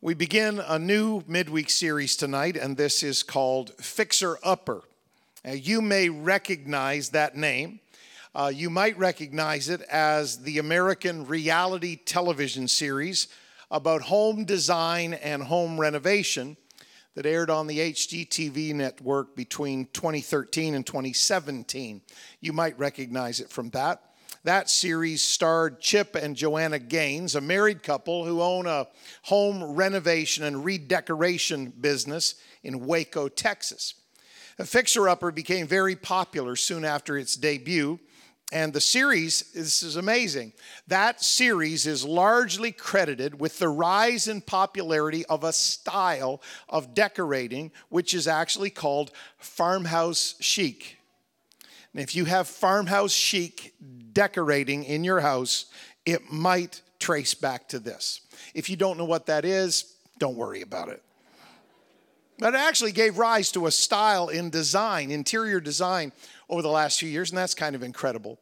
We begin a new midweek series tonight, and this is called Fixer Upper. Uh, you may recognize that name. Uh, you might recognize it as the American reality television series about home design and home renovation that aired on the HGTV network between 2013 and 2017. You might recognize it from that. That series starred Chip and Joanna Gaines, a married couple who own a home renovation and redecoration business in Waco, Texas. A Fixer Upper became very popular soon after its debut. And the series, this is amazing. That series is largely credited with the rise in popularity of a style of decorating, which is actually called farmhouse chic. And if you have farmhouse chic decorating in your house, it might trace back to this. If you don't know what that is, don't worry about it. But it actually gave rise to a style in design, interior design, over the last few years, and that's kind of incredible.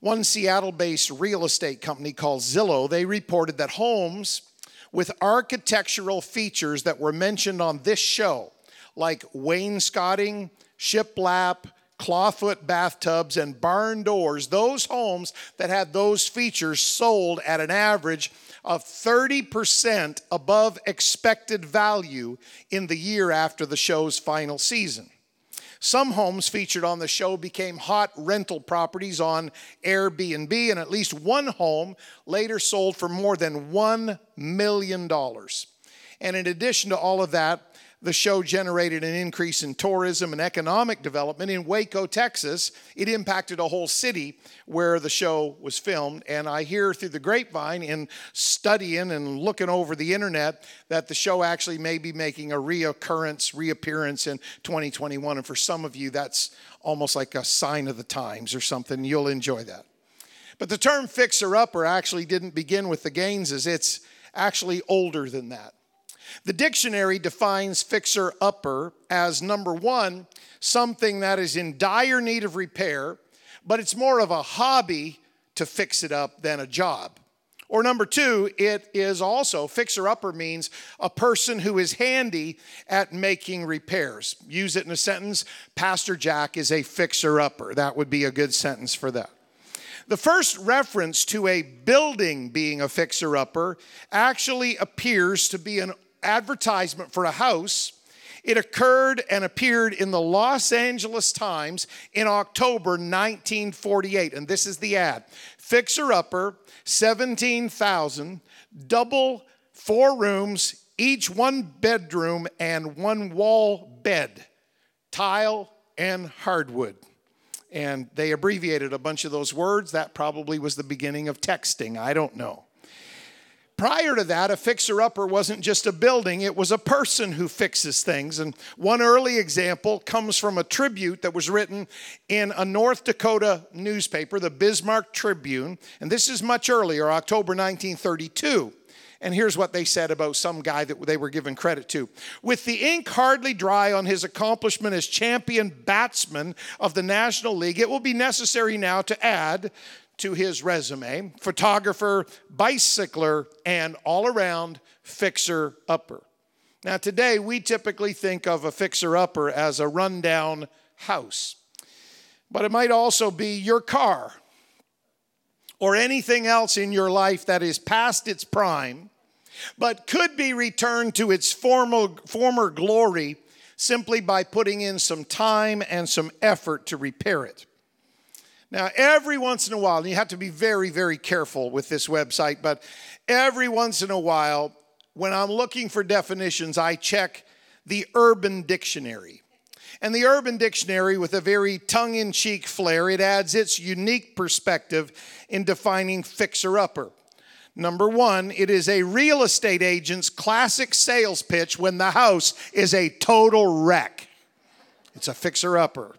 One Seattle based real estate company called Zillow, they reported that homes with architectural features that were mentioned on this show, like wainscoting, shiplap, clawfoot bathtubs, and barn doors, those homes that had those features sold at an average of 30% above expected value in the year after the show's final season. Some homes featured on the show became hot rental properties on Airbnb, and at least one home later sold for more than $1 million. And in addition to all of that, the show generated an increase in tourism and economic development in Waco, Texas. It impacted a whole city where the show was filmed. And I hear through the grapevine in studying and looking over the internet that the show actually may be making a reoccurrence, reappearance in 2021. And for some of you, that's almost like a sign of the times or something. You'll enjoy that. But the term fixer upper actually didn't begin with the Gaineses, it's actually older than that. The dictionary defines fixer upper as number one, something that is in dire need of repair, but it's more of a hobby to fix it up than a job. Or number two, it is also fixer upper means a person who is handy at making repairs. Use it in a sentence Pastor Jack is a fixer upper. That would be a good sentence for that. The first reference to a building being a fixer upper actually appears to be an advertisement for a house. It occurred and appeared in the Los Angeles Times in October 1948. And this is the ad Fixer Upper, 17,000, double, four rooms, each one bedroom and one wall bed, tile and hardwood. And they abbreviated a bunch of those words. That probably was the beginning of texting. I don't know. Prior to that, a fixer upper wasn't just a building, it was a person who fixes things. And one early example comes from a tribute that was written in a North Dakota newspaper, the Bismarck Tribune. And this is much earlier, October 1932. And here's what they said about some guy that they were given credit to. With the ink hardly dry on his accomplishment as champion batsman of the National League, it will be necessary now to add to his resume photographer, bicycler, and all around fixer upper. Now, today we typically think of a fixer upper as a rundown house, but it might also be your car or anything else in your life that is past its prime, but could be returned to its former, former glory simply by putting in some time and some effort to repair it. Now, every once in a while, and you have to be very, very careful with this website, but every once in a while, when I'm looking for definitions, I check the Urban Dictionary. And the Urban Dictionary, with a very tongue in cheek flair, it adds its unique perspective in defining fixer upper. Number one, it is a real estate agent's classic sales pitch when the house is a total wreck. It's a fixer upper.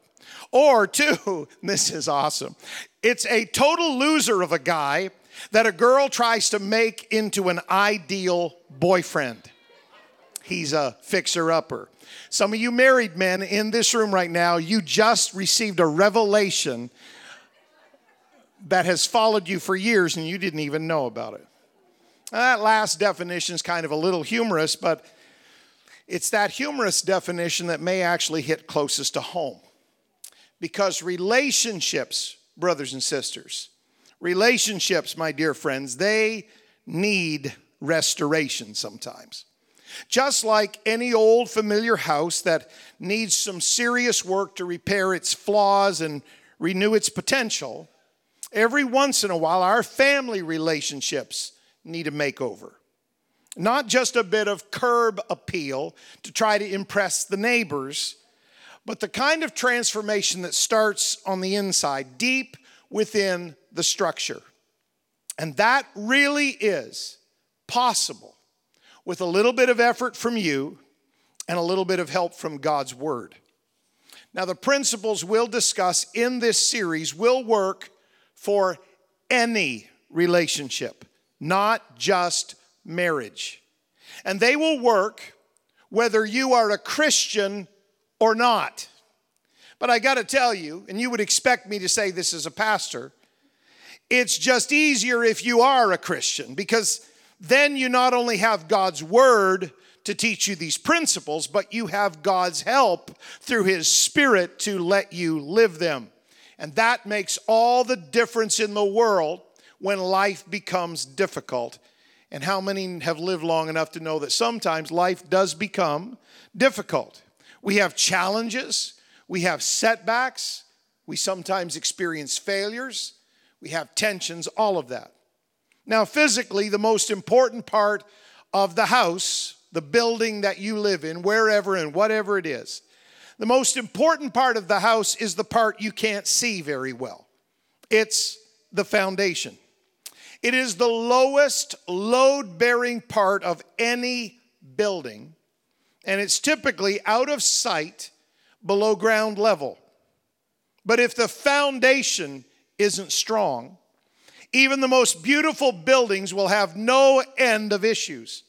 Or two, this is awesome. It's a total loser of a guy that a girl tries to make into an ideal boyfriend. He's a fixer upper. Some of you married men in this room right now, you just received a revelation that has followed you for years and you didn't even know about it. That last definition is kind of a little humorous, but it's that humorous definition that may actually hit closest to home. Because relationships, brothers and sisters, relationships, my dear friends, they need restoration sometimes. Just like any old familiar house that needs some serious work to repair its flaws and renew its potential, every once in a while our family relationships need a makeover. Not just a bit of curb appeal to try to impress the neighbors, but the kind of transformation that starts on the inside, deep within the structure. And that really is possible with a little bit of effort from you and a little bit of help from God's Word. Now, the principles we'll discuss in this series will work for any relationship, not just marriage. And they will work whether you are a Christian or not. But I got to tell you, and you would expect me to say this as a pastor, it's just easier if you are a Christian because then you not only have God's word to teach you these principles, but you have God's help through His Spirit to let you live them. And that makes all the difference in the world when life becomes difficult. And how many have lived long enough to know that sometimes life does become difficult? We have challenges, we have setbacks, we sometimes experience failures, we have tensions, all of that. Now, physically, the most important part of the house, the building that you live in, wherever and whatever it is, the most important part of the house is the part you can't see very well. It's the foundation. It is the lowest load bearing part of any building, and it's typically out of sight below ground level. But if the foundation isn't strong, even the most beautiful buildings will have no end of issues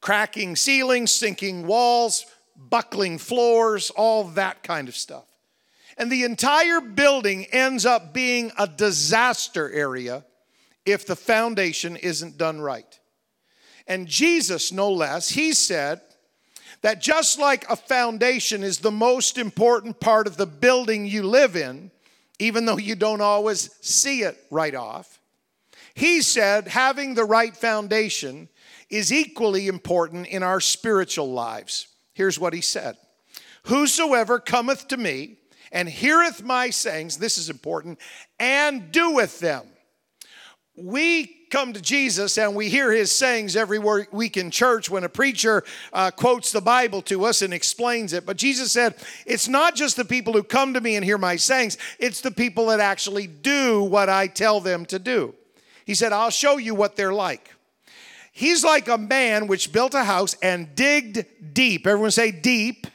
cracking ceilings, sinking walls, buckling floors, all that kind of stuff. And the entire building ends up being a disaster area if the foundation isn't done right. And Jesus, no less, he said that just like a foundation is the most important part of the building you live in, even though you don't always see it right off, he said having the right foundation is equally important in our spiritual lives. Here's what he said Whosoever cometh to me and heareth my sayings, this is important, and doeth them. We come to Jesus and we hear his sayings every week in church when a preacher uh, quotes the Bible to us and explains it. But Jesus said, It's not just the people who come to me and hear my sayings, it's the people that actually do what I tell them to do. He said, I'll show you what they're like. He's like a man which built a house and digged deep. Everyone say deep.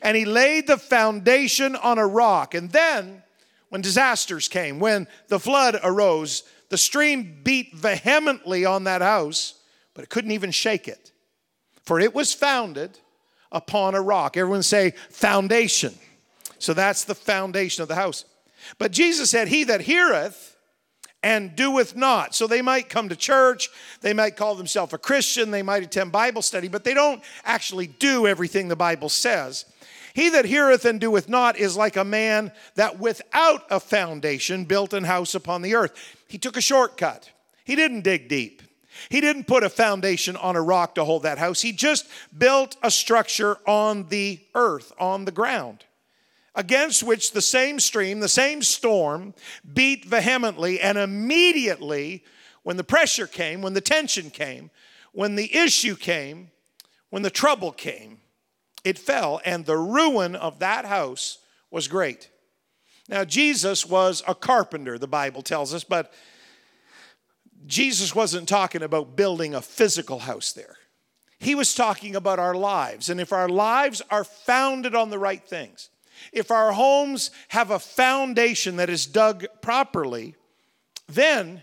And he laid the foundation on a rock. And then, when disasters came, when the flood arose, the stream beat vehemently on that house, but it couldn't even shake it. For it was founded upon a rock. Everyone say foundation. So that's the foundation of the house. But Jesus said, He that heareth and doeth not. So they might come to church, they might call themselves a Christian, they might attend Bible study, but they don't actually do everything the Bible says. He that heareth and doeth not is like a man that without a foundation built an house upon the earth. He took a shortcut. He didn't dig deep. He didn't put a foundation on a rock to hold that house. He just built a structure on the earth, on the ground against which the same stream, the same storm beat vehemently, and immediately, when the pressure came, when the tension came, when the issue came, when the trouble came, it fell, and the ruin of that house was great. Now, Jesus was a carpenter, the Bible tells us, but Jesus wasn't talking about building a physical house there. He was talking about our lives. And if our lives are founded on the right things, if our homes have a foundation that is dug properly, then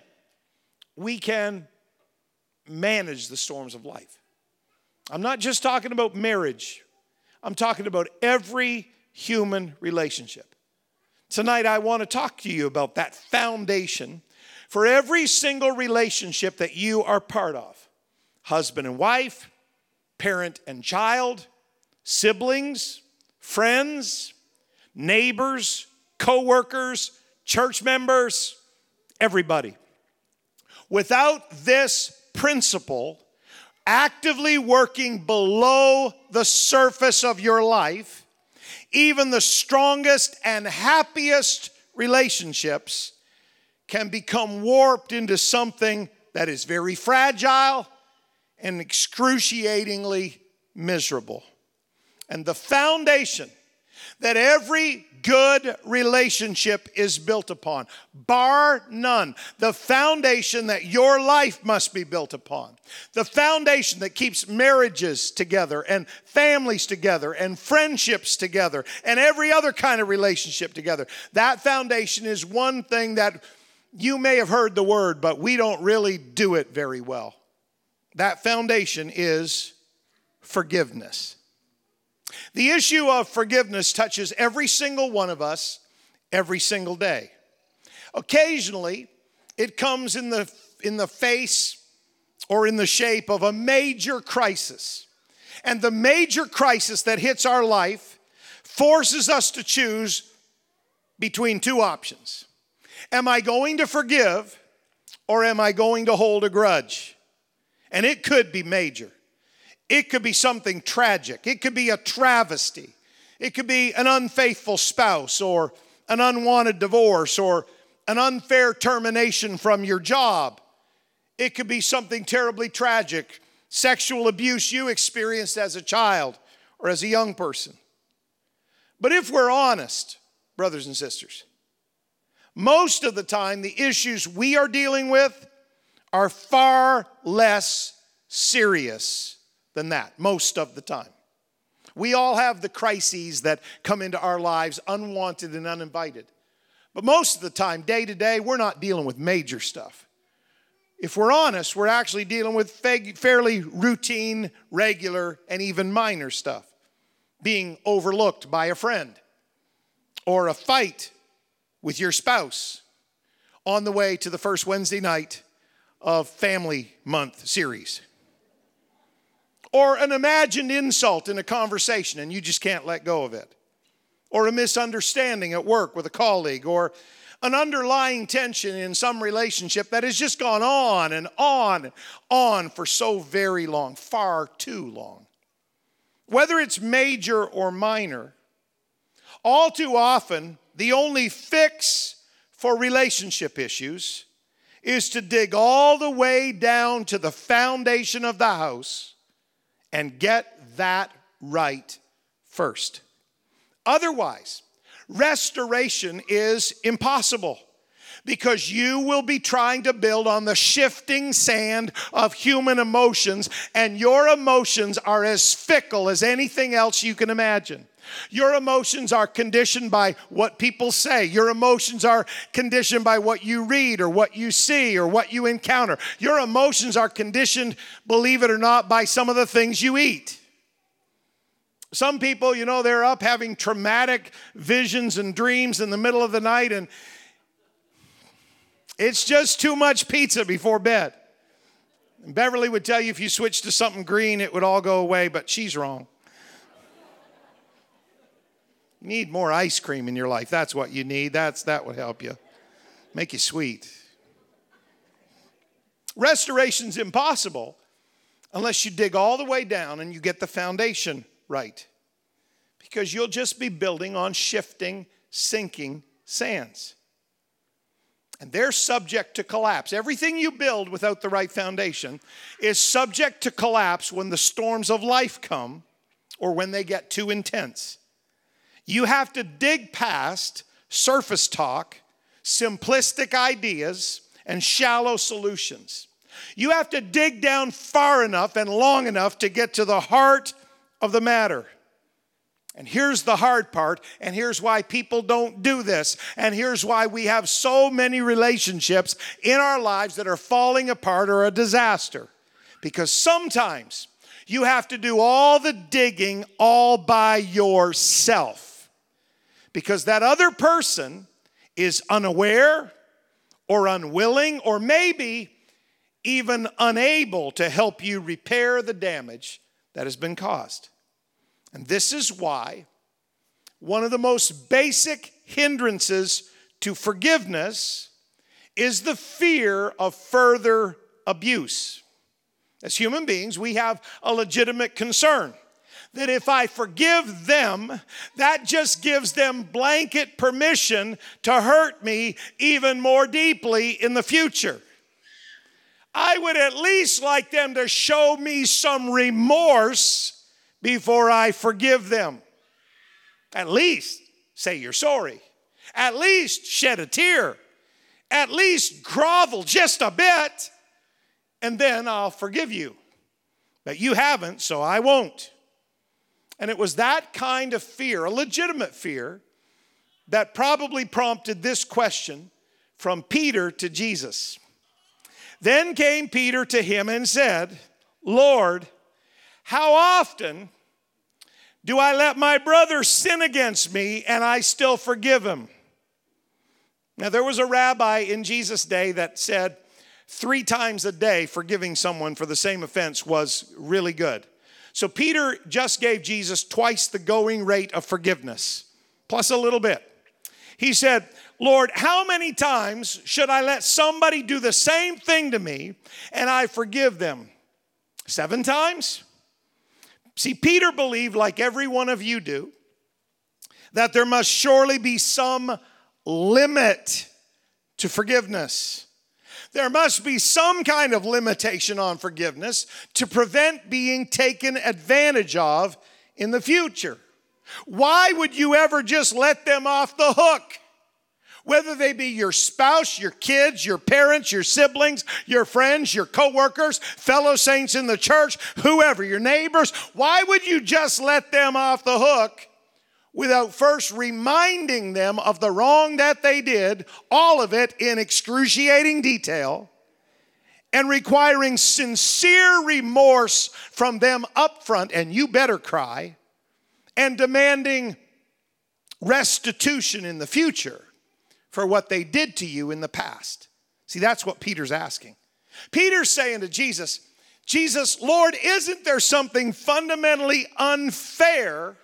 we can manage the storms of life. I'm not just talking about marriage, I'm talking about every human relationship. Tonight, I want to talk to you about that foundation for every single relationship that you are part of. husband and wife, parent and child, siblings, friends, neighbors, co-workers, church members, everybody. Without this principle actively working below the surface of your life, even the strongest and happiest relationships can become warped into something that is very fragile and excruciatingly miserable. And the foundation that every good relationship is built upon, bar none. The foundation that your life must be built upon, the foundation that keeps marriages together and families together and friendships together and every other kind of relationship together. That foundation is one thing that you may have heard the word, but we don't really do it very well. That foundation is forgiveness. The issue of forgiveness touches every single one of us every single day. Occasionally, it comes in the, in the face or in the shape of a major crisis. And the major crisis that hits our life forces us to choose between two options Am I going to forgive or am I going to hold a grudge? And it could be major. It could be something tragic. It could be a travesty. It could be an unfaithful spouse or an unwanted divorce or an unfair termination from your job. It could be something terribly tragic, sexual abuse you experienced as a child or as a young person. But if we're honest, brothers and sisters, most of the time the issues we are dealing with are far less serious than that, most of the time. We all have the crises that come into our lives unwanted and uninvited. But most of the time, day to day, we're not dealing with major stuff. If we're honest, we're actually dealing with fairly routine, regular, and even minor stuff. Being overlooked by a friend, or a fight with your spouse on the way to the first Wednesday night of Family Month series or an imagined insult in a conversation and you just can't let go of it, or a misunderstanding at work with a colleague, or an underlying tension in some relationship that has just gone on and on and on for so very long, far too long. Whether it's major or minor, all too often, the only fix for relationship issues is to dig all the way down to the foundation of the house and get that right first. Otherwise, restoration is impossible because you will be trying to build on the shifting sand of human emotions, and your emotions are as fickle as anything else you can imagine. Your emotions are conditioned by what people say. Your emotions are conditioned by what you read or what you see or what you encounter. Your emotions are conditioned, believe it or not, by some of the things you eat. Some people, you know, they're up having traumatic visions and dreams in the middle of the night, and it's just too much pizza before bed. And Beverly would tell you if you switched to something green, it would all go away, but she's wrong. You need more ice cream in your life. That's what you need. That's that would help you. Make you sweet. Restoration's impossible unless you dig all the way down and you get the foundation right. Because you'll just be building on shifting, sinking sands. And they're subject to collapse. Everything you build without the right foundation is subject to collapse when the storms of life come or when they get too intense. You have to dig past surface talk, simplistic ideas, and shallow solutions. You have to dig down far enough and long enough to get to the heart of the matter. And here's the hard part, and here's why people don't do this, and here's why we have so many relationships in our lives that are falling apart or a disaster. Because sometimes you have to do all the digging all by yourself because that other person is unaware or unwilling or maybe even unable to help you repair the damage that has been caused. And this is why one of the most basic hindrances to forgiveness is the fear of further abuse. As human beings, we have a legitimate concern that if I forgive them, that just gives them blanket permission to hurt me even more deeply in the future. I would at least like them to show me some remorse before I forgive them. At least say you're sorry. At least shed a tear. At least grovel just a bit, and then I'll forgive you. But you haven't, so I won't. And it was that kind of fear, a legitimate fear, that probably prompted this question from Peter to Jesus. Then came Peter to him and said, Lord, how often do I let my brother sin against me and I still forgive him? Now, there was a rabbi in Jesus' day that said three times a day forgiving someone for the same offense was really good. So Peter just gave Jesus twice the going rate of forgiveness, plus a little bit. He said, Lord, how many times should I let somebody do the same thing to me and I forgive them? Seven times? See, Peter believed, like every one of you do, that there must surely be some limit to forgiveness. There must be some kind of limitation on forgiveness to prevent being taken advantage of in the future. Why would you ever just let them off the hook? Whether they be your spouse, your kids, your parents, your siblings, your friends, your coworkers, fellow saints in the church, whoever, your neighbors, why would you just let them off the hook without first reminding them of the wrong that they did, all of it in excruciating detail, and requiring sincere remorse from them up front, and you better cry, and demanding restitution in the future for what they did to you in the past. See, that's what Peter's asking. Peter's saying to Jesus, Jesus, Lord, isn't there something fundamentally unfair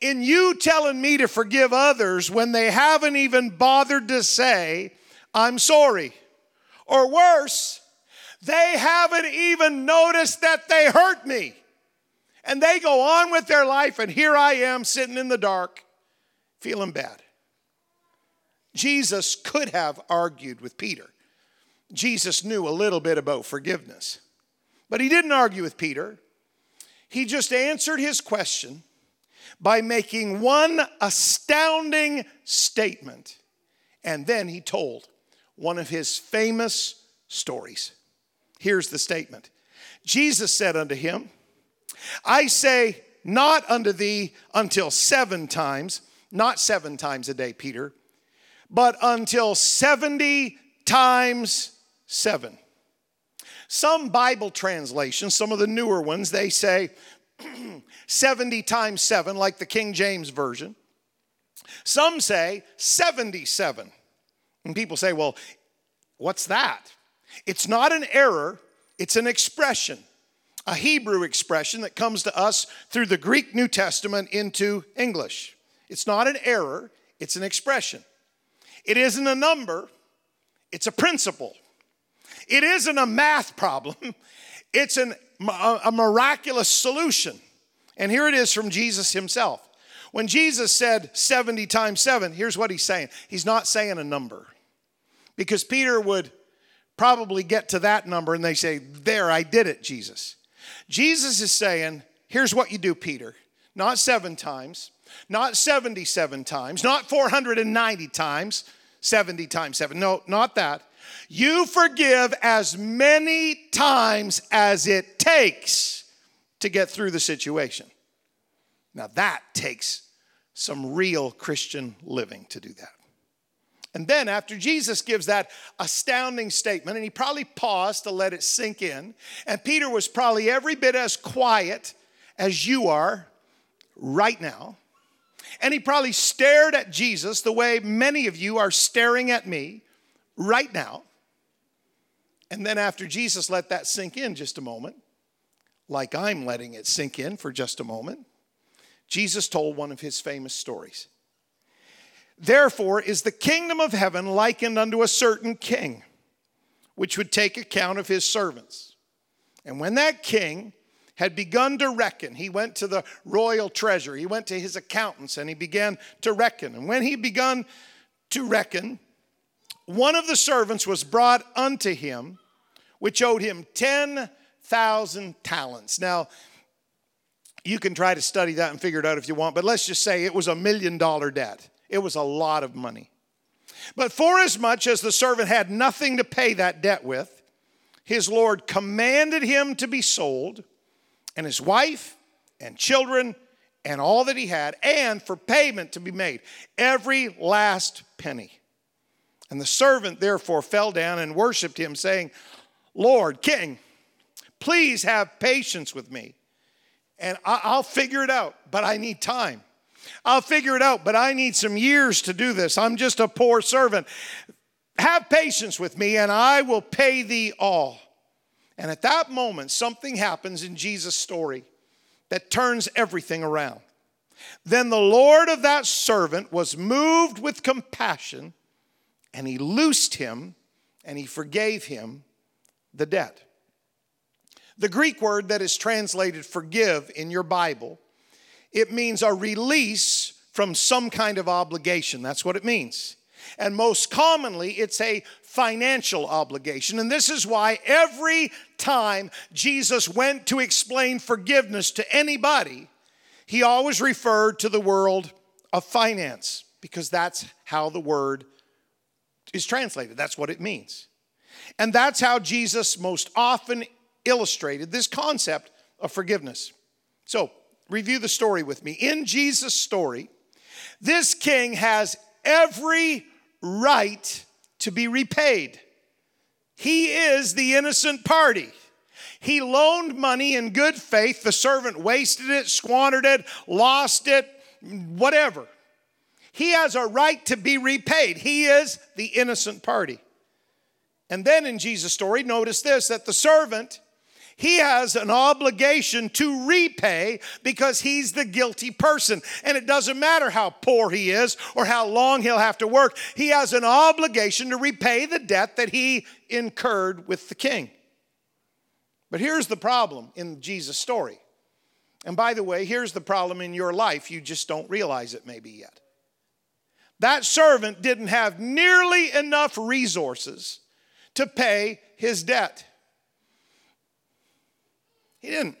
in you telling me to forgive others when they haven't even bothered to say, I'm sorry. Or worse, they haven't even noticed that they hurt me. And they go on with their life, and here I am sitting in the dark, feeling bad. Jesus could have argued with Peter. Jesus knew a little bit about forgiveness. But he didn't argue with Peter. He just answered his question by making one astounding statement. And then he told one of his famous stories. Here's the statement Jesus said unto him, I say not unto thee until seven times, not seven times a day, Peter, but until 70 times seven. Some Bible translations, some of the newer ones, they say 70 times 7, like the King James Version. Some say 77. And people say, well, what's that? It's not an error, it's an expression, a Hebrew expression that comes to us through the Greek New Testament into English. It's not an error, it's an expression. It isn't a number, it's a principle. It isn't a math problem, it's an, a miraculous solution. And here it is from Jesus himself. When Jesus said 70 times 7, here's what he's saying. He's not saying a number. Because Peter would probably get to that number and they say, There, I did it, Jesus. Jesus is saying, Here's what you do, Peter. Not seven times, not 77 times, not 490 times, 70 times seven. No, not that. You forgive as many times as it takes to get through the situation. Now, that takes some real Christian living to do that. And then, after Jesus gives that astounding statement, and he probably paused to let it sink in, and Peter was probably every bit as quiet as you are right now. And he probably stared at Jesus the way many of you are staring at me right now. And then after Jesus let that sink in just a moment, like I'm letting it sink in for just a moment, Jesus told one of his famous stories. Therefore, is the kingdom of heaven likened unto a certain king, which would take account of his servants. And when that king had begun to reckon, he went to the royal treasurer, he went to his accountants, and he began to reckon. And when he begun to reckon, one of the servants was brought unto him, which owed him 10,000 talents. Now, you can try to study that and figure it out if you want, but let's just say it was a million dollar debt. It was a lot of money. But forasmuch as the servant had nothing to pay that debt with, his Lord commanded him to be sold, and his wife and children and all that he had, and for payment to be made, every last penny. And the servant therefore fell down and worshiped him, saying, Lord, King, please have patience with me, and I'll figure it out, but I need time. I'll figure it out, but I need some years to do this. I'm just a poor servant. Have patience with me, and I will pay thee all. And at that moment, something happens in Jesus' story that turns everything around. Then the Lord of that servant was moved with compassion, and he loosed him and he forgave him the debt. The Greek word that is translated forgive in your Bible it means a release from some kind of obligation. That's what it means. And most commonly, it's a financial obligation. And this is why every time Jesus went to explain forgiveness to anybody, he always referred to the world of finance because that's how the word is translated. That's what it means. And that's how Jesus most often illustrated this concept of forgiveness. So, review the story with me. In Jesus' story, this king has every right to be repaid. He is the innocent party. He loaned money in good faith. The servant wasted it, squandered it, lost it, whatever. He has a right to be repaid. He is the innocent party. And then in Jesus' story, notice this that the servant he has an obligation to repay because he's the guilty person. And it doesn't matter how poor he is or how long he'll have to work, he has an obligation to repay the debt that he incurred with the king. But here's the problem in Jesus' story. And by the way, here's the problem in your life. You just don't realize it maybe yet. That servant didn't have nearly enough resources to pay his debt. He didn't.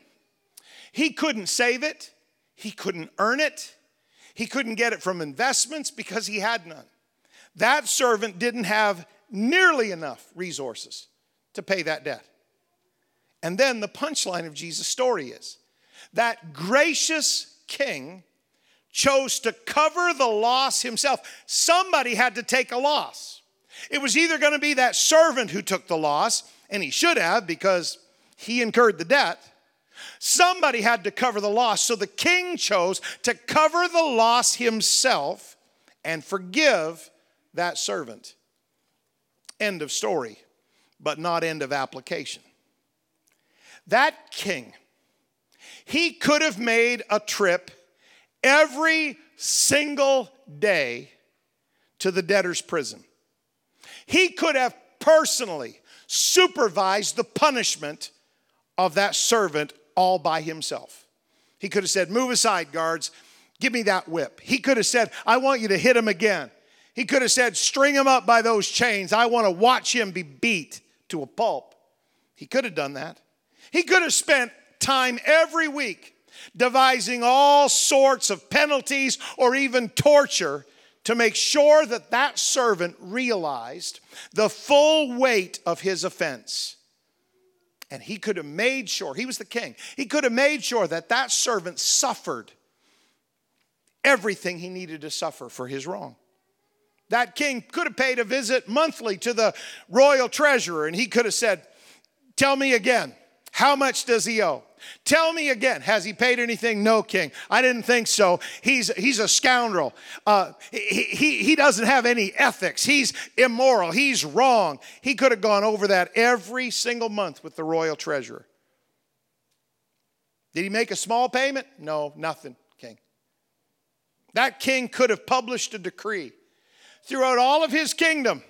He couldn't save it, he couldn't earn it, he couldn't get it from investments because he had none. That servant didn't have nearly enough resources to pay that debt. And then the punchline of Jesus' story is that gracious king chose to cover the loss himself. Somebody had to take a loss. It was either going to be that servant who took the loss, and he should have because he incurred the debt. Somebody had to cover the loss. So the king chose to cover the loss himself and forgive that servant. End of story, but not end of application. That king, he could have made a trip every single day to the debtor's prison. He could have personally supervised the punishment of that servant all by himself. He could have said, Move aside, guards, give me that whip. He could have said, I want you to hit him again. He could have said, String him up by those chains. I want to watch him be beat to a pulp. He could have done that. He could have spent time every week devising all sorts of penalties or even torture to make sure that that servant realized the full weight of his offense. And he could have made sure, he was the king, he could have made sure that that servant suffered everything he needed to suffer for his wrong. That king could have paid a visit monthly to the royal treasurer and he could have said, Tell me again, how much does he owe? Tell me again, has he paid anything? No, king. I didn't think so. He's, he's a scoundrel. Uh, he, he, he doesn't have any ethics. He's immoral. He's wrong. He could have gone over that every single month with the royal treasurer. Did he make a small payment? No, nothing, king. That king could have published a decree throughout all of his kingdom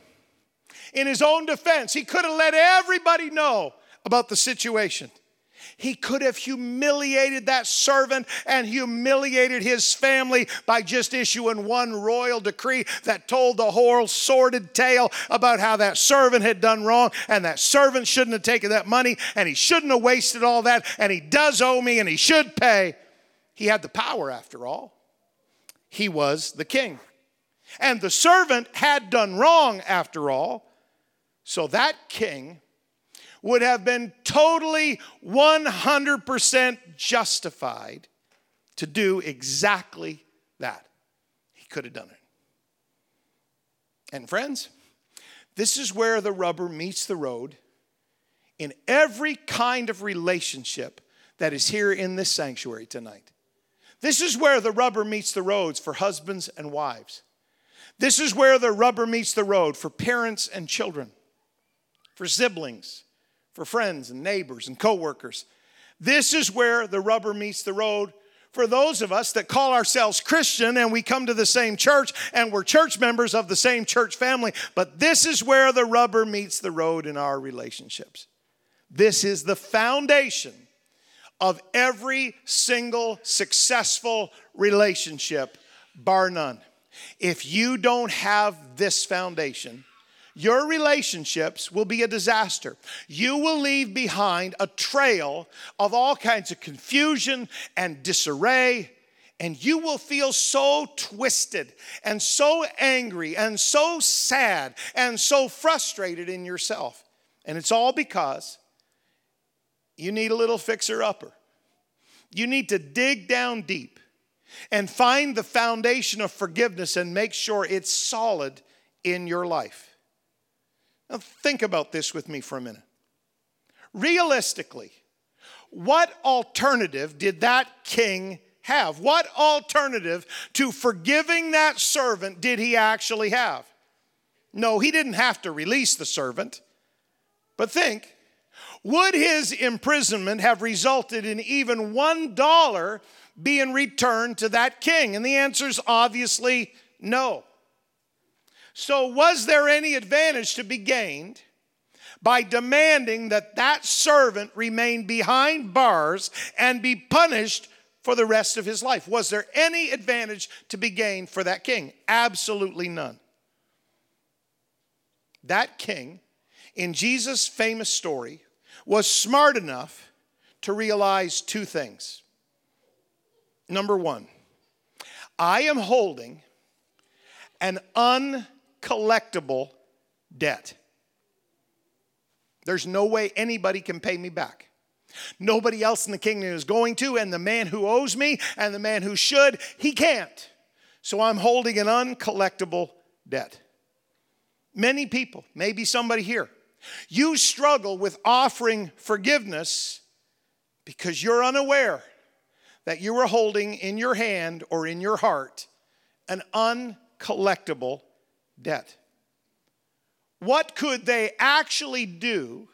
in his own defense. He could have let everybody know about the situation. He could have humiliated that servant and humiliated his family by just issuing one royal decree that told the whole sordid tale about how that servant had done wrong and that servant shouldn't have taken that money and he shouldn't have wasted all that and he does owe me and he should pay. He had the power after all. He was the king. And the servant had done wrong after all. So that king would have been totally 100% justified to do exactly that. He could have done it. And friends, this is where the rubber meets the road in every kind of relationship that is here in this sanctuary tonight. This is where the rubber meets the roads for husbands and wives. This is where the rubber meets the road for parents and children, for siblings, for friends and neighbors and coworkers. This is where the rubber meets the road for those of us that call ourselves Christian and we come to the same church and we're church members of the same church family, but this is where the rubber meets the road in our relationships. This is the foundation of every single successful relationship, bar none. If you don't have this foundation, your relationships will be a disaster. You will leave behind a trail of all kinds of confusion and disarray, and you will feel so twisted and so angry and so sad and so frustrated in yourself. And it's all because you need a little fixer upper. You need to dig down deep and find the foundation of forgiveness and make sure it's solid in your life. Now, think about this with me for a minute. Realistically, what alternative did that king have? What alternative to forgiving that servant did he actually have? No, he didn't have to release the servant. But think would his imprisonment have resulted in even one dollar being returned to that king? And the answer is obviously no. So, was there any advantage to be gained by demanding that that servant remain behind bars and be punished for the rest of his life? Was there any advantage to be gained for that king? Absolutely none. That king, in Jesus' famous story, was smart enough to realize two things. Number one, I am holding an un collectible debt. There's no way anybody can pay me back. Nobody else in the kingdom is going to, and the man who owes me and the man who should, he can't. So I'm holding an uncollectible debt. Many people, maybe somebody here, you struggle with offering forgiveness because you're unaware that you are holding in your hand or in your heart an uncollectible debt. What could they actually do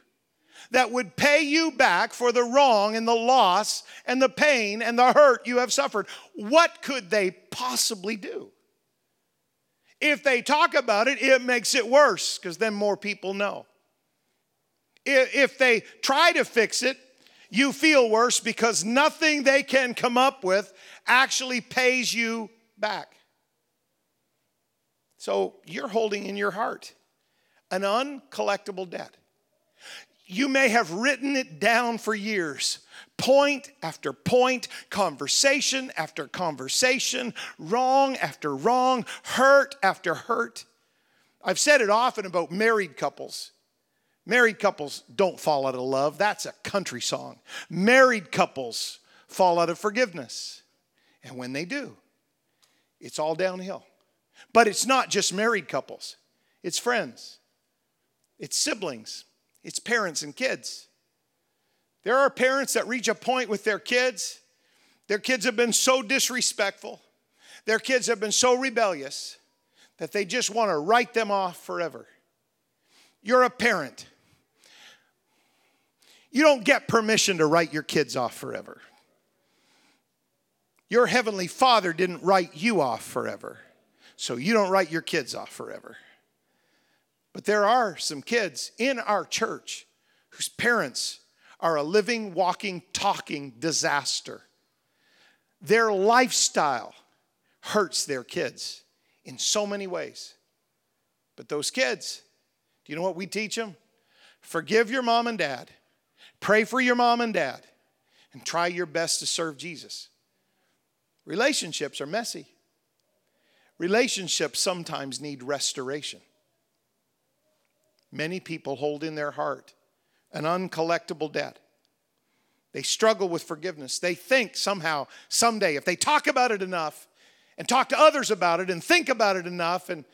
that would pay you back for the wrong and the loss and the pain and the hurt you have suffered? What could they possibly do? If they talk about it, it makes it worse because then more people know. If they try to fix it, you feel worse because nothing they can come up with actually pays you back. So you're holding in your heart an uncollectible debt. You may have written it down for years, point after point, conversation after conversation, wrong after wrong, hurt after hurt. I've said it often about married couples. Married couples don't fall out of love. That's a country song. Married couples fall out of forgiveness. And when they do, it's all downhill. But it's not just married couples, it's friends, it's siblings, it's parents and kids. There are parents that reach a point with their kids, their kids have been so disrespectful, their kids have been so rebellious that they just want to write them off forever. You're a parent. You don't get permission to write your kids off forever. Your heavenly father didn't write you off forever, so you don't write your kids off forever. But there are some kids in our church whose parents are a living, walking, talking disaster. Their lifestyle hurts their kids in so many ways. But those kids, do you know what we teach them? Forgive your mom and dad, pray for your mom and dad, and try your best to serve Jesus. Relationships are messy. Relationships sometimes need restoration. Many people hold in their heart an uncollectible debt. They struggle with forgiveness. They think somehow, someday, if they talk about it enough and talk to others about it and think about it enough, and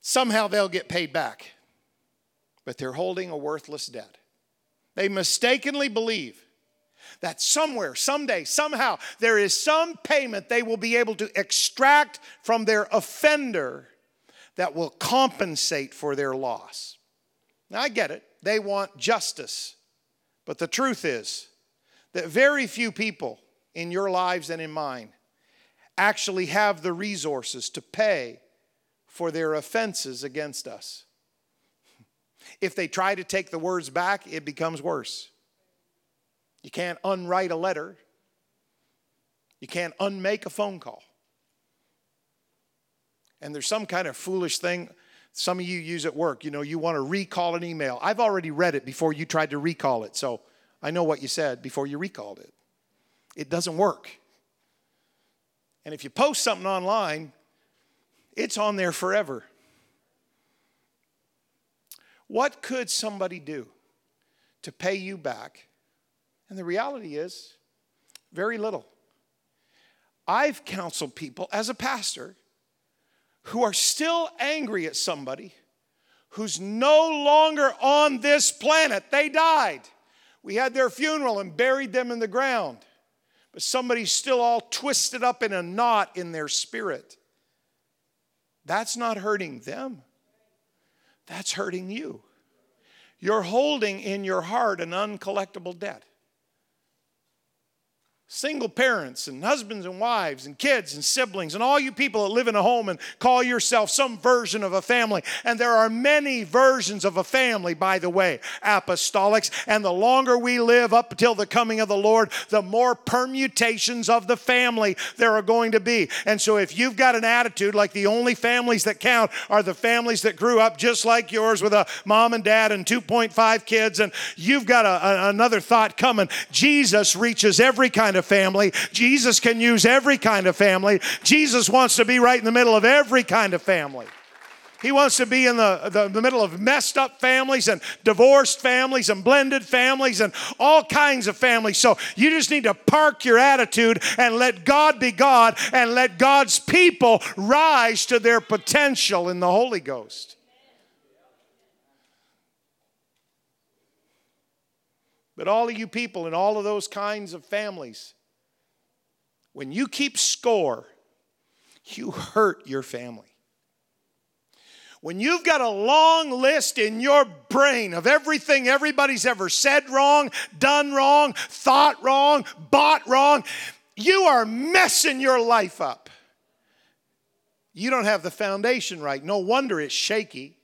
somehow they'll get paid back. But they're holding a worthless debt. They mistakenly believe that somewhere, someday, somehow, there is some payment they will be able to extract from their offender that will compensate for their loss. Now, I get it. They want justice. But the truth is that very few people in your lives and in mine actually have the resources to pay for their offenses against us. If they try to take the words back, it becomes worse. You can't unwrite a letter. You can't unmake a phone call. And there's some kind of foolish thing some of you use at work. You know, you want to recall an email. I've already read it before you tried to recall it, so I know what you said before you recalled it. It doesn't work. And if you post something online, it's on there forever. What could somebody do to pay you back and the reality is, very little. I've counseled people as a pastor who are still angry at somebody who's no longer on this planet. They died. We had their funeral and buried them in the ground. But somebody's still all twisted up in a knot in their spirit. That's not hurting them, that's hurting you. You're holding in your heart an uncollectible debt single parents and husbands and wives and kids and siblings and all you people that live in a home and call yourself some version of a family. And there are many versions of a family, by the way, apostolics. And the longer we live up until the coming of the Lord, the more permutations of the family there are going to be. And so if you've got an attitude like the only families that count are the families that grew up just like yours with a mom and dad and 2.5 kids, and you've got a, a, another thought coming, Jesus reaches every kind of of family. Jesus can use every kind of family. Jesus wants to be right in the middle of every kind of family. He wants to be in the, the, the, middle of messed up families and divorced families and blended families and all kinds of families. So you just need to park your attitude and let God be God and let God's people rise to their potential in the Holy Ghost. But all of you people in all of those kinds of families, when you keep score, you hurt your family. When you've got a long list in your brain of everything everybody's ever said wrong, done wrong, thought wrong, bought wrong, you are messing your life up. You don't have the foundation right. No wonder it's shaky.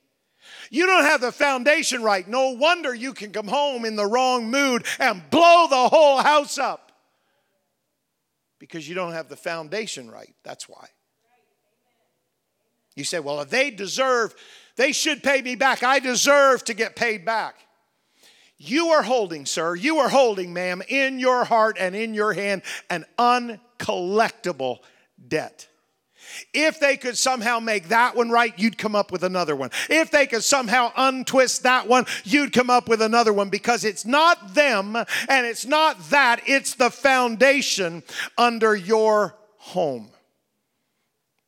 You don't have the foundation right. No wonder you can come home in the wrong mood and blow the whole house up. Because you don't have the foundation right. That's why. You say, well, if they deserve, they should pay me back. I deserve to get paid back. You are holding, sir, you are holding, ma'am, in your heart and in your hand an uncollectible debt. If they could somehow make that one right, you'd come up with another one. If they could somehow untwist that one, you'd come up with another one because it's not them and it's not that, it's the foundation under your home.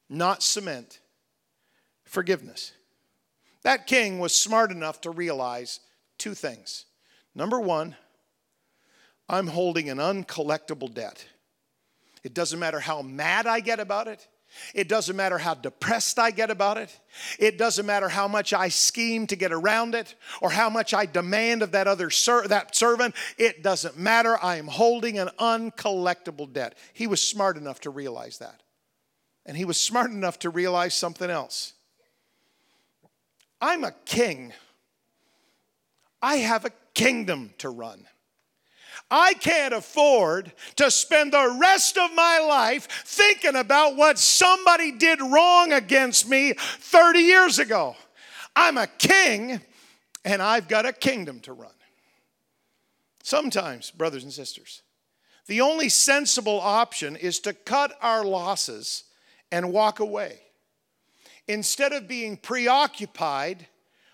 Not cement, forgiveness. That king was smart enough to realize two things. Number one, I'm holding an uncollectible debt. It doesn't matter how mad I get about it. It doesn't matter how depressed I get about it. It doesn't matter how much I scheme to get around it or how much I demand of that other ser- that servant. It doesn't matter. I am holding an uncollectible debt. He was smart enough to realize that. And he was smart enough to realize something else. I'm a king. I have a kingdom to run. I can't afford to spend the rest of my life thinking about what somebody did wrong against me 30 years ago. I'm a king and I've got a kingdom to run. Sometimes, brothers and sisters, the only sensible option is to cut our losses and walk away instead of being preoccupied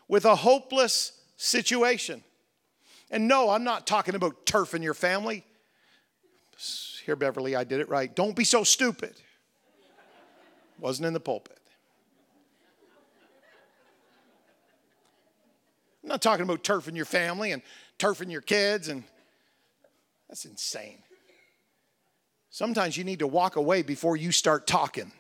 with a hopeless situation. And no, I'm not talking about turfing your family. Here, Beverly, I did it right. Don't be so stupid. Wasn't in the pulpit. I'm not talking about turfing your family and turfing your kids, and that's insane. Sometimes you need to walk away before you start talking.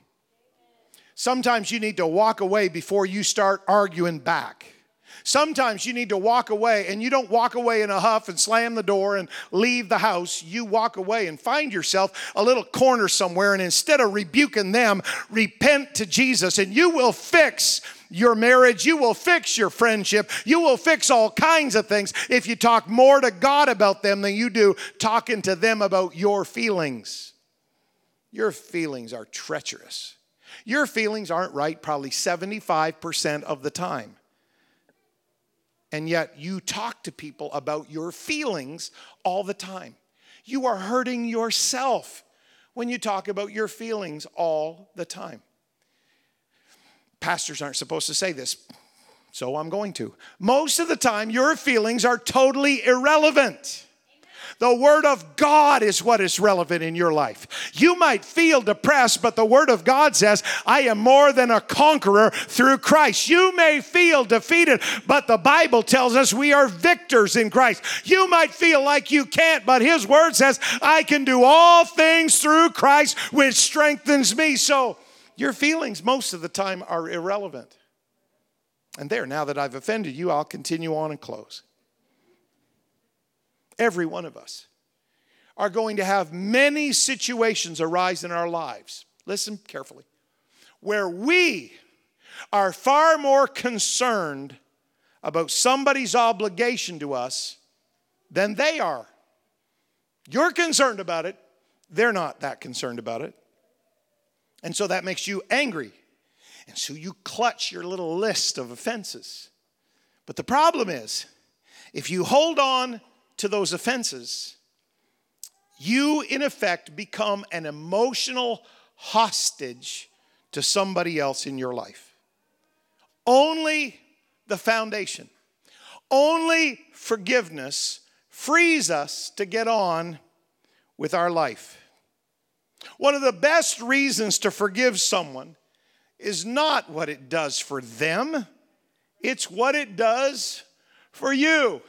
Sometimes you need to walk away before you start arguing back. Sometimes you need to walk away, and you don't walk away in a huff and slam the door and leave the house. You walk away and find yourself a little corner somewhere, and instead of rebuking them, repent to Jesus, and you will fix your marriage, you will fix your friendship, you will fix all kinds of things if you talk more to God about them than you do talking to them about your feelings. Your feelings are treacherous. Your feelings aren't right probably 75% of the time and yet you talk to people about your feelings all the time. You are hurting yourself when you talk about your feelings all the time. Pastors aren't supposed to say this, so I'm going to. Most of the time, your feelings are totally irrelevant. The Word of God is what is relevant in your life. You might feel depressed, but the Word of God says, I am more than a conqueror through Christ. You may feel defeated, but the Bible tells us we are victors in Christ. You might feel like you can't, but His Word says, I can do all things through Christ, which strengthens me. So your feelings, most of the time, are irrelevant. And there, now that I've offended you, I'll continue on and close every one of us, are going to have many situations arise in our lives. Listen carefully. Where we are far more concerned about somebody's obligation to us than they are. You're concerned about it, they're not that concerned about it. And so that makes you angry. And so you clutch your little list of offenses. But the problem is, if you hold on to those offenses, you in effect become an emotional hostage to somebody else in your life. Only the foundation, only forgiveness frees us to get on with our life. One of the best reasons to forgive someone is not what it does for them, it's what it does for you.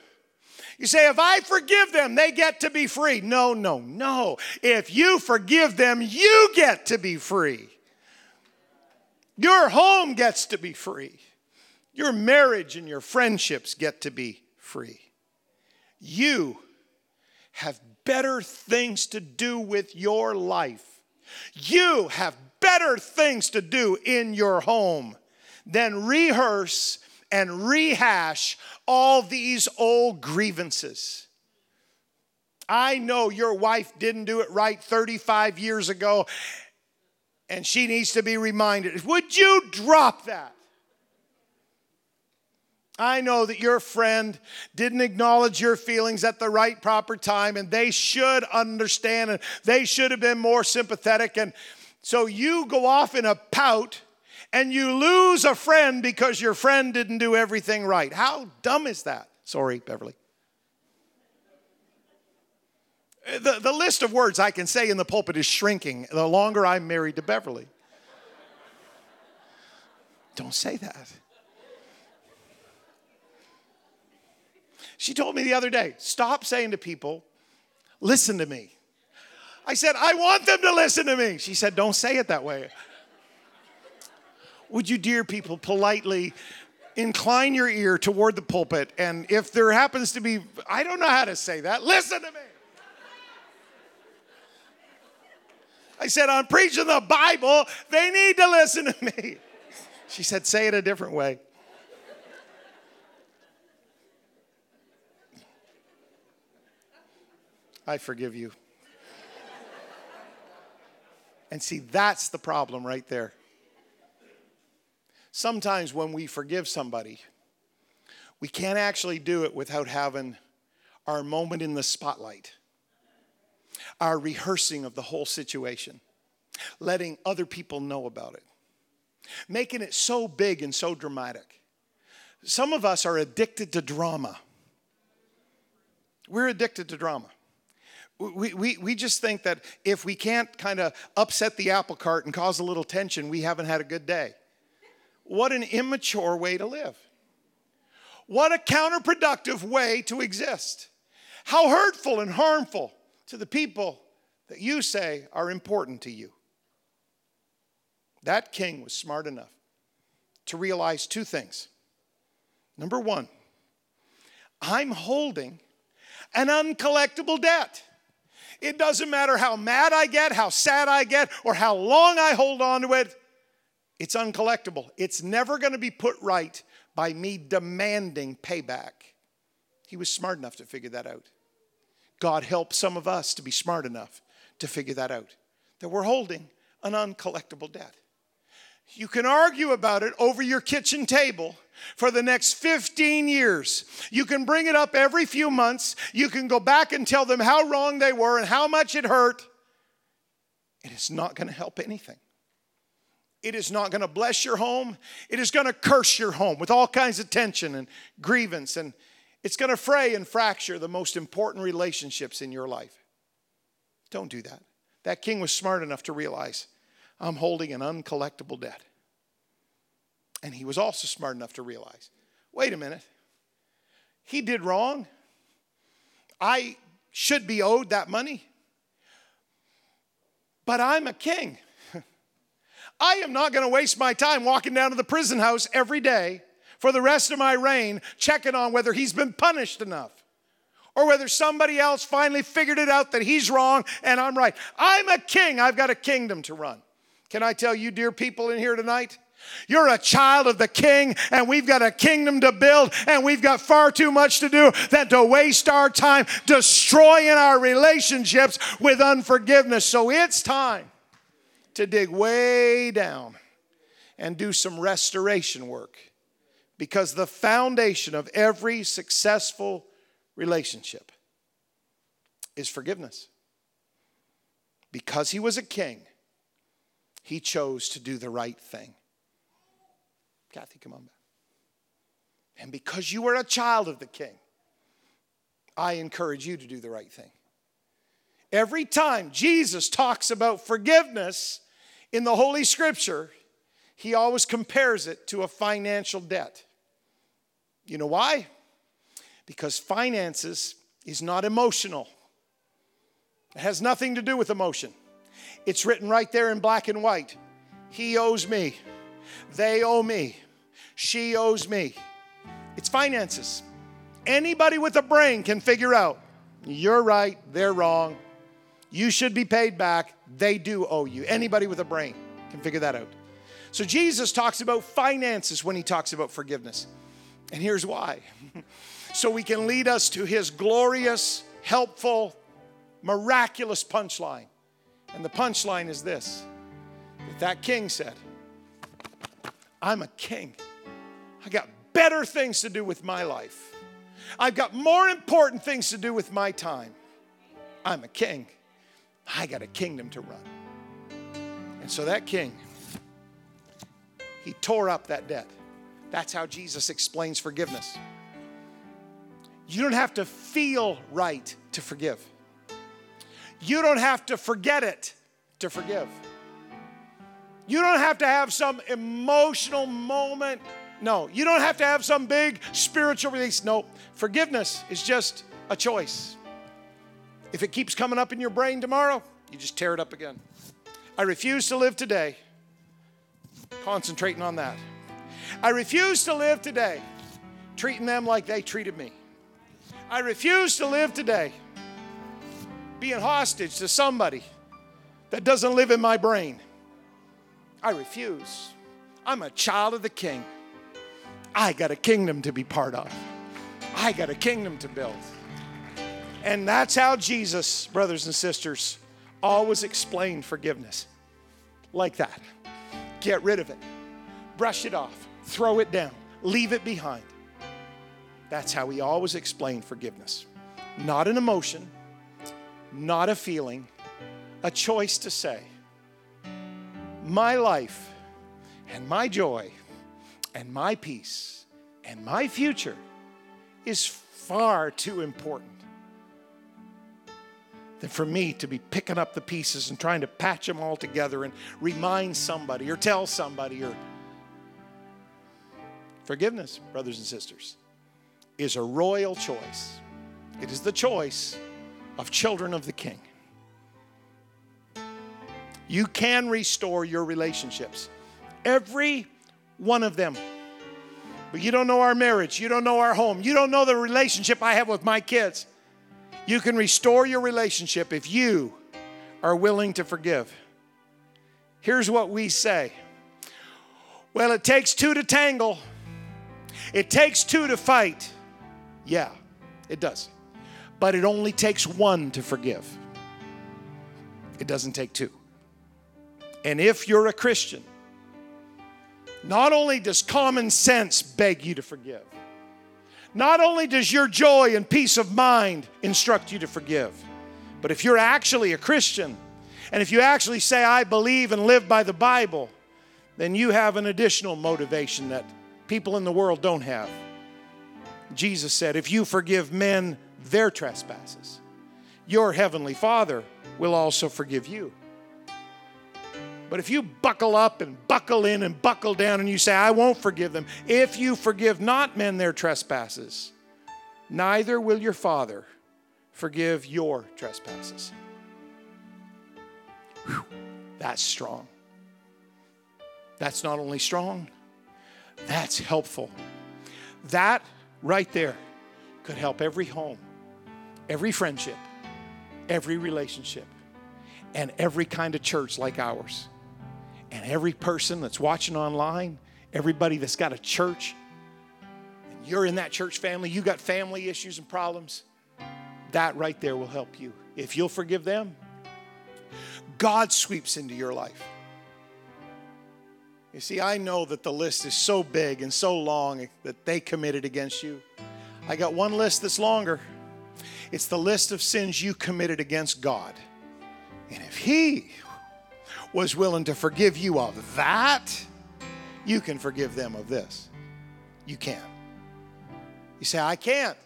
You say, if I forgive them, they get to be free. No, no, no. If you forgive them, you get to be free. Your home gets to be free. Your marriage and your friendships get to be free. You have better things to do with your life. You have better things to do in your home than rehearse and rehash all these old grievances. I know your wife didn't do it right 35 years ago, and she needs to be reminded. Would you drop that? I know that your friend didn't acknowledge your feelings at the right proper time, and they should understand and they should have been more sympathetic. And so you go off in a pout and you lose a friend because your friend didn't do everything right. How dumb is that? Sorry, Beverly. The, the list of words I can say in the pulpit is shrinking the longer I'm married to Beverly. Don't say that. She told me the other day stop saying to people, listen to me. I said, I want them to listen to me. She said, Don't say it that way. Would you, dear people, politely incline your ear toward the pulpit? And if there happens to be, I don't know how to say that, listen to me. I said, I'm preaching the Bible. They need to listen to me. She said, Say it a different way. I forgive you. And see, that's the problem right there. Sometimes when we forgive somebody, we can't actually do it without having our moment in the spotlight, our rehearsing of the whole situation, letting other people know about it, making it so big and so dramatic. Some of us are addicted to drama. We're addicted to drama. We, we, we just think that if we can't kind of upset the apple cart and cause a little tension, we haven't had a good day. What an immature way to live. What a counterproductive way to exist. How hurtful and harmful to the people that you say are important to you. That king was smart enough to realize two things. Number one, I'm holding an uncollectible debt. It doesn't matter how mad I get, how sad I get, or how long I hold on to it, it's uncollectible. It's never going to be put right by me demanding payback. He was smart enough to figure that out. God help some of us to be smart enough to figure that out that we're holding an uncollectible debt. You can argue about it over your kitchen table for the next 15 years. You can bring it up every few months. You can go back and tell them how wrong they were and how much it hurt. It is not going to help anything. It is not going to bless your home. It is going to curse your home with all kinds of tension and grievance. And it's going to fray and fracture the most important relationships in your life. Don't do that. That king was smart enough to realize I'm holding an uncollectible debt. And he was also smart enough to realize wait a minute, he did wrong. I should be owed that money. But I'm a king. I am not going to waste my time walking down to the prison house every day for the rest of my reign checking on whether he's been punished enough or whether somebody else finally figured it out that he's wrong and I'm right. I'm a king, I've got a kingdom to run. Can I tell you, dear people in here tonight? You're a child of the king, and we've got a kingdom to build, and we've got far too much to do than to waste our time destroying our relationships with unforgiveness. So it's time to dig way down and do some restoration work because the foundation of every successful relationship is forgiveness. Because he was a king, he chose to do the right thing. Kathy, come on back. And because you are a child of the king, I encourage you to do the right thing. Every time Jesus talks about forgiveness, in the Holy Scripture, he always compares it to a financial debt. You know why? Because finances is not emotional, it has nothing to do with emotion. It's written right there in black and white. He owes me, they owe me, she owes me. It's finances. Anybody with a brain can figure out you're right, they're wrong, you should be paid back. They do owe you. Anybody with a brain can figure that out. So Jesus talks about finances when he talks about forgiveness. And here's why. so we can lead us to his glorious, helpful, miraculous punchline. And the punchline is this that, that king said, I'm a king. I got better things to do with my life. I've got more important things to do with my time. I'm a king. I got a kingdom to run. And so that king, he tore up that debt. That's how Jesus explains forgiveness. You don't have to feel right to forgive. You don't have to forget it to forgive. You don't have to have some emotional moment. No, you don't have to have some big spiritual release. No, forgiveness is just a choice. If it keeps coming up in your brain tomorrow, you just tear it up again. I refuse to live today concentrating on that. I refuse to live today treating them like they treated me. I refuse to live today being hostage to somebody that doesn't live in my brain. I refuse. I'm a child of the king. I got a kingdom to be part of. I got a kingdom to build. And that's how Jesus, brothers and sisters, always explained forgiveness. Like that. Get rid of it, brush it off, throw it down, leave it behind. That's how he always explained forgiveness. Not an emotion, not a feeling, a choice to say, My life and my joy and my peace and my future is far too important than for me to be picking up the pieces and trying to patch them all together and remind somebody or tell somebody or forgiveness, brothers and sisters, is a royal choice. It is the choice of children of the King. You can restore your relationships, every one of them. But you don't know our marriage, you don't know our home, you don't know the relationship I have with my kids. You can restore your relationship if you are willing to forgive. Here's what we say Well, it takes two to tangle, it takes two to fight. Yeah, it does. But it only takes one to forgive, it doesn't take two. And if you're a Christian, not only does common sense beg you to forgive, not only does your joy and peace of mind instruct you to forgive, but if you're actually a Christian, and if you actually say, I believe and live by the Bible, then you have an additional motivation that people in the world don't have. Jesus said, If you forgive men their trespasses, your heavenly Father will also forgive you. But if you buckle up and buckle in and buckle down and you say, I won't forgive them, if you forgive not men their trespasses, neither will your Father forgive your trespasses. Whew, that's strong. That's not only strong, that's helpful. That right there could help every home, every friendship, every relationship, and every kind of church like ours. And every person that's watching online, everybody that's got a church, and you're in that church family, you got family issues and problems, that right there will help you. If you'll forgive them, God sweeps into your life. You see, I know that the list is so big and so long that they committed against you. I got one list that's longer. It's the list of sins you committed against God. And if He was willing to forgive you of that, you can forgive them of this. You can. You say, I can't.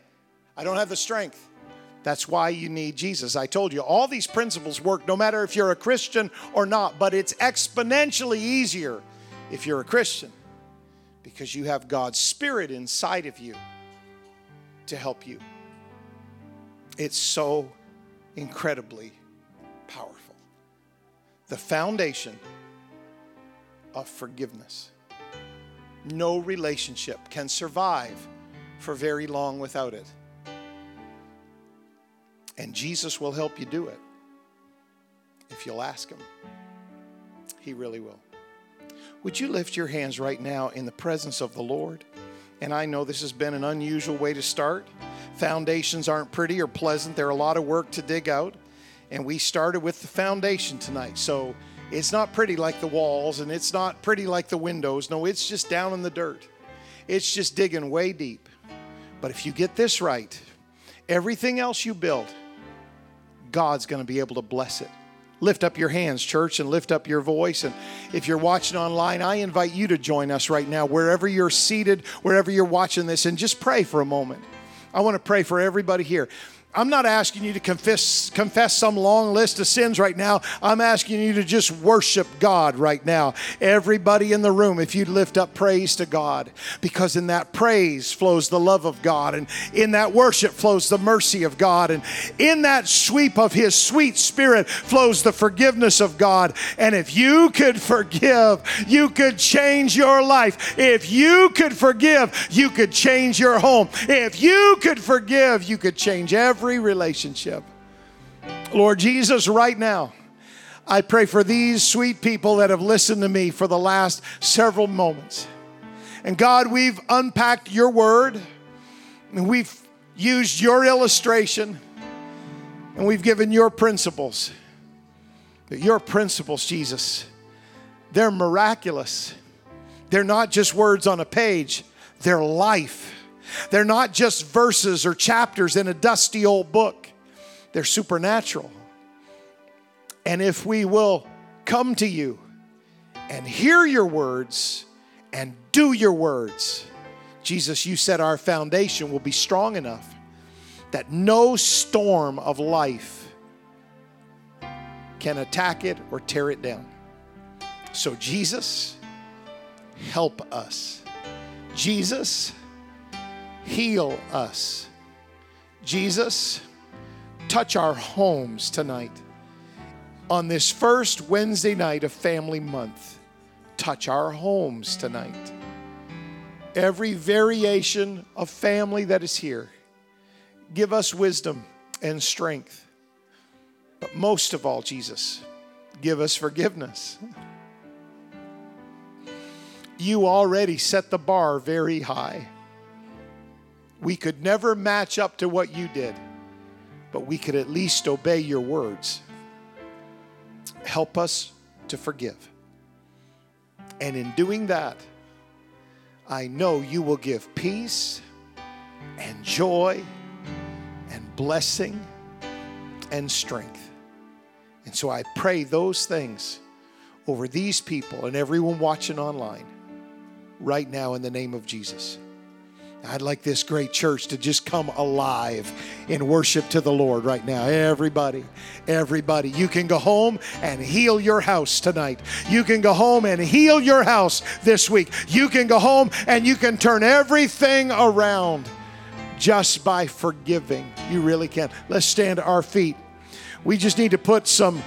I don't have the strength. That's why you need Jesus. I told you, all these principles work no matter if you're a Christian or not, but it's exponentially easier if you're a Christian because you have God's Spirit inside of you to help you. It's so incredibly the foundation of forgiveness. No relationship can survive for very long without it. And Jesus will help you do it if you'll ask Him. He really will. Would you lift your hands right now in the presence of the Lord? And I know this has been an unusual way to start. Foundations aren't pretty or pleasant, they're a lot of work to dig out and we started with the foundation tonight. So it's not pretty like the walls and it's not pretty like the windows. No, it's just down in the dirt. It's just digging way deep. But if you get this right, everything else you build, God's going to be able to bless it. Lift up your hands, church, and lift up your voice. And if you're watching online, I invite you to join us right now, wherever you're seated, wherever you're watching this, and just pray for a moment. I want to pray for everybody here I'm not asking you to confess, confess some long list of sins right now. I'm asking you to just worship God right now. Everybody in the room, if you'd lift up praise to God, because in that praise flows the love of God, and in that worship flows the mercy of God, and in that sweep of His sweet Spirit flows the forgiveness of God. And if you could forgive, you could change your life. If you could forgive, you could change your home. If you could forgive, you could change every every relationship. Lord Jesus, right now, I pray for these sweet people that have listened to me for the last several moments. And God, we've unpacked your word, and we've used your illustration, and we've given your principles. Your principles, Jesus, they're miraculous. They're not just words on a page, they're life. They're not just verses or chapters in a dusty old book, they're supernatural. And if we will come to you and hear your words and do your words, Jesus, you said our foundation will be strong enough that no storm of life can attack it or tear it down. So, Jesus, help us. Jesus, heal us. Jesus, touch our homes tonight. On this first Wednesday night of Family Month, touch our homes tonight. Every variation of family that is here, give us wisdom and strength. But most of all, Jesus, give us forgiveness. You already set the bar very high. We could never match up to what you did, but we could at least obey your words. Help us to forgive. And in doing that, I know you will give peace and joy and blessing and strength. And so I pray those things over these people and everyone watching online right now in the name of Jesus. I'd like this great church to just come alive in worship to the Lord right now. Everybody, everybody, you can go home and heal your house tonight. You can go home and heal your house this week. You can go home and you can turn everything around just by forgiving. You really can. Let's stand to our feet. We just need to put some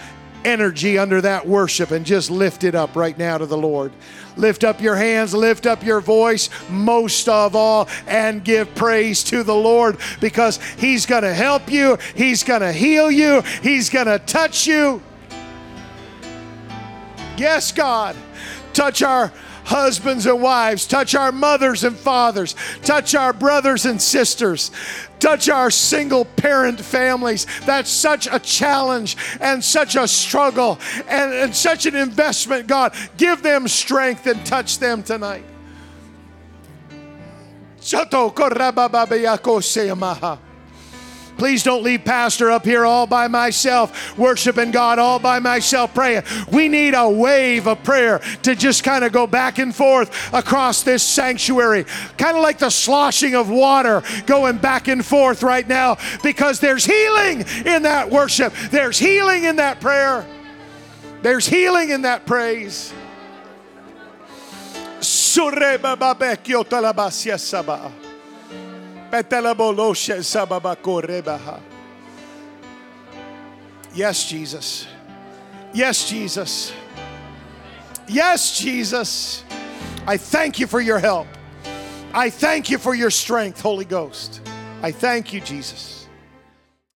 energy under that worship and just lift it up right now to the Lord. Lift up your hands, lift up your voice, most of all, and give praise to the Lord because He's going to help you, He's going to heal you, He's going to touch you. Yes, God, touch our husbands and wives, touch our mothers and fathers, touch our brothers and sisters, touch our single parent families. That's such a challenge and such a struggle and, and such an investment, God. Give them strength and touch them tonight. Please don't leave Pastor up here all by myself, worshiping God all by myself, praying. We need a wave of prayer to just kind of go back and forth across this sanctuary, kind of like the sloshing of water going back and forth right now, because there's healing in that worship, there's healing in that prayer, there's healing in that praise. Yes, Jesus. Yes, Jesus. Yes, Jesus. I thank you for your help. I thank you for your strength, Holy Ghost. I thank you, Jesus.